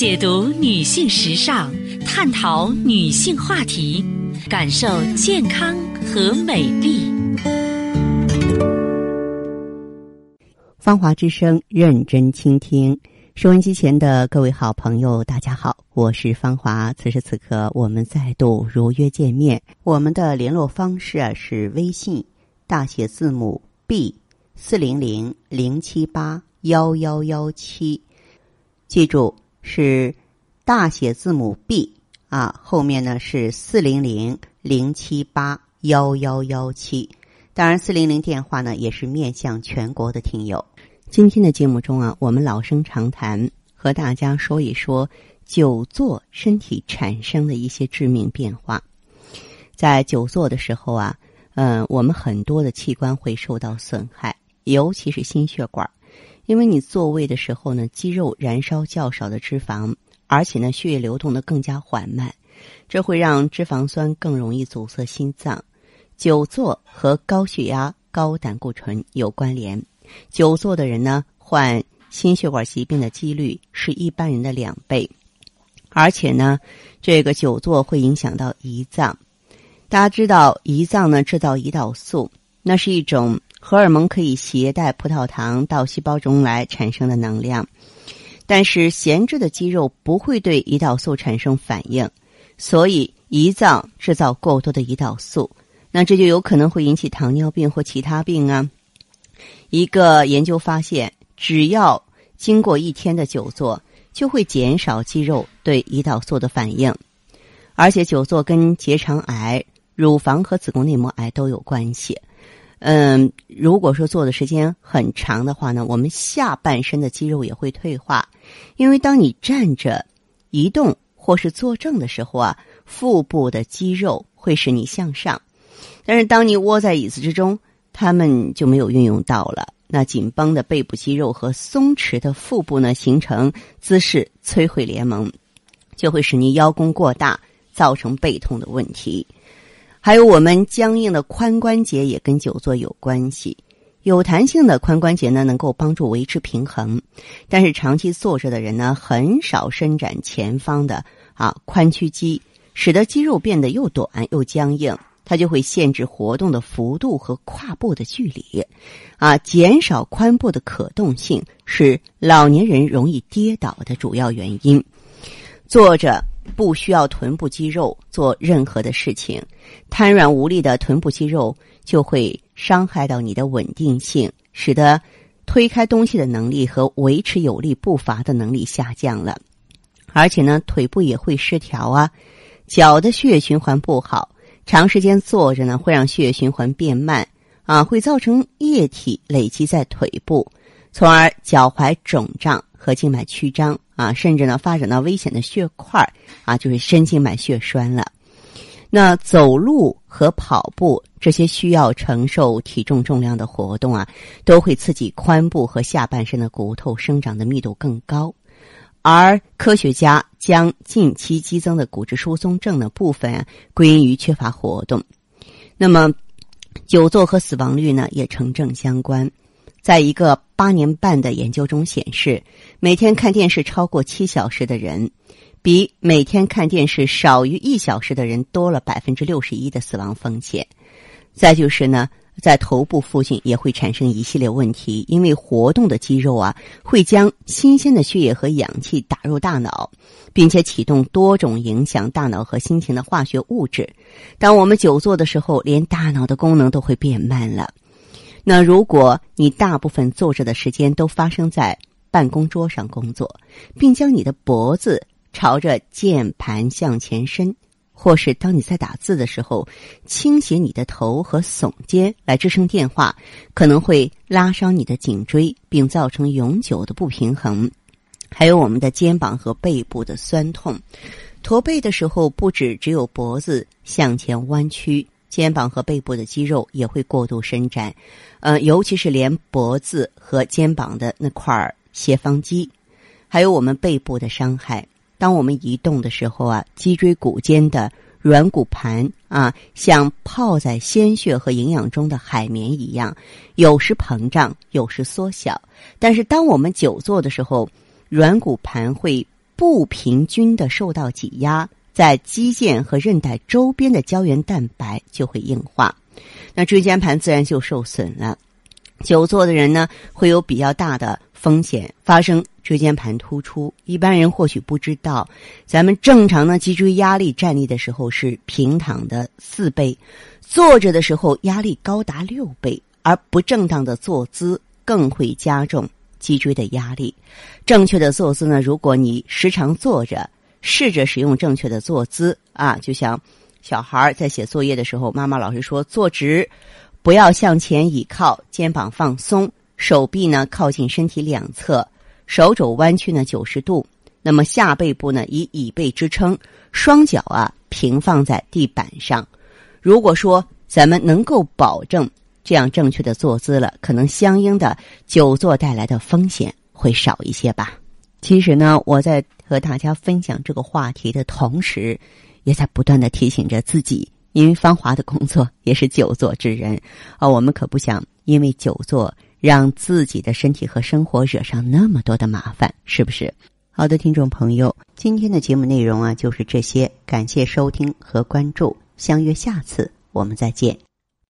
解读女性时尚，探讨女性话题，感受健康和美丽。芳华之声，认真倾听。收音机前的各位好朋友，大家好，我是芳华。此时此刻，我们再度如约见面。我们的联络方式啊是微信大写字母 B 四零零零七八幺幺幺七，记住是大写字母 B 啊，后面呢是四零零零七八幺幺幺七。当然，四零零电话呢也是面向全国的听友。今天的节目中啊，我们老生常谈，和大家说一说久坐身体产生的一些致命变化。在久坐的时候啊，嗯，我们很多的器官会受到损害，尤其是心血管，因为你坐位的时候呢，肌肉燃烧较少的脂肪，而且呢，血液流动的更加缓慢，这会让脂肪酸更容易阻塞心脏。久坐和高血压、高胆固醇有关联。久坐的人呢，患心血管疾病的几率是一般人的两倍，而且呢，这个久坐会影响到胰脏。大家知道，胰脏呢制造胰岛素，那是一种荷尔蒙，可以携带葡萄糖到细胞中来产生的能量。但是闲置的肌肉不会对胰岛素产生反应，所以胰脏制造过多的胰岛素，那这就有可能会引起糖尿病或其他病啊。一个研究发现，只要经过一天的久坐，就会减少肌肉对胰岛素的反应，而且久坐跟结肠癌、乳房和子宫内膜癌都有关系。嗯，如果说坐的时间很长的话呢，我们下半身的肌肉也会退化，因为当你站着、移动或是坐正的时候啊，腹部的肌肉会使你向上，但是当你窝在椅子之中。他们就没有运用到了。那紧绷的背部肌肉和松弛的腹部呢，形成姿势摧毁联盟，就会使你腰弓过大，造成背痛的问题。还有我们僵硬的髋关节也跟久坐有关系。有弹性的髋关节呢，能够帮助维持平衡，但是长期坐着的人呢，很少伸展前方的啊髋屈肌，使得肌肉变得又短又僵硬。它就会限制活动的幅度和跨步的距离，啊，减少髋部的可动性是老年人容易跌倒的主要原因。坐着不需要臀部肌肉做任何的事情，瘫软无力的臀部肌肉就会伤害到你的稳定性，使得推开东西的能力和维持有力步伐的能力下降了，而且呢，腿部也会失调啊，脚的血液循环不好。长时间坐着呢，会让血液循环变慢，啊，会造成液体累积在腿部，从而脚踝肿胀和静脉曲张，啊，甚至呢发展到危险的血块，啊，就是深静脉血栓了。那走路和跑步这些需要承受体重重量的活动啊，都会刺激髋部和下半身的骨头生长的密度更高。而科学家将近期激增的骨质疏松症的部分归因于缺乏活动。那么，久坐和死亡率呢也成正相关。在一个八年半的研究中显示，每天看电视超过七小时的人，比每天看电视少于一小时的人多了百分之六十一的死亡风险。再就是呢。在头部附近也会产生一系列问题，因为活动的肌肉啊，会将新鲜的血液和氧气打入大脑，并且启动多种影响大脑和心情的化学物质。当我们久坐的时候，连大脑的功能都会变慢了。那如果你大部分坐着的时间都发生在办公桌上工作，并将你的脖子朝着键盘向前伸。或是当你在打字的时候，倾斜你的头和耸肩来支撑电话，可能会拉伤你的颈椎，并造成永久的不平衡。还有我们的肩膀和背部的酸痛。驼背的时候，不止只有脖子向前弯曲，肩膀和背部的肌肉也会过度伸展。呃，尤其是连脖子和肩膀的那块斜方肌，还有我们背部的伤害。当我们移动的时候啊，脊椎骨间的软骨盘啊，像泡在鲜血和营养中的海绵一样，有时膨胀，有时缩小。但是当我们久坐的时候，软骨盘会不平均的受到挤压，在肌腱和韧带周边的胶原蛋白就会硬化，那椎间盘自然就受损了。久坐的人呢，会有比较大的风险发生椎间盘突出。一般人或许不知道，咱们正常的脊椎压力站立的时候是平躺的四倍，坐着的时候压力高达六倍，而不正当的坐姿更会加重脊椎的压力。正确的坐姿呢，如果你时常坐着，试着使用正确的坐姿啊，就像小孩在写作业的时候，妈妈老师说坐直。不要向前倚靠，肩膀放松，手臂呢靠近身体两侧，手肘弯曲呢九十度。那么下背部呢以椅背支撑，双脚啊平放在地板上。如果说咱们能够保证这样正确的坐姿了，可能相应的久坐带来的风险会少一些吧。其实呢，我在和大家分享这个话题的同时，也在不断的提醒着自己。因为芳华的工作也是久坐之人，啊，我们可不想因为久坐让自己的身体和生活惹上那么多的麻烦，是不是？好的，听众朋友，今天的节目内容啊就是这些，感谢收听和关注，相约下次我们再见。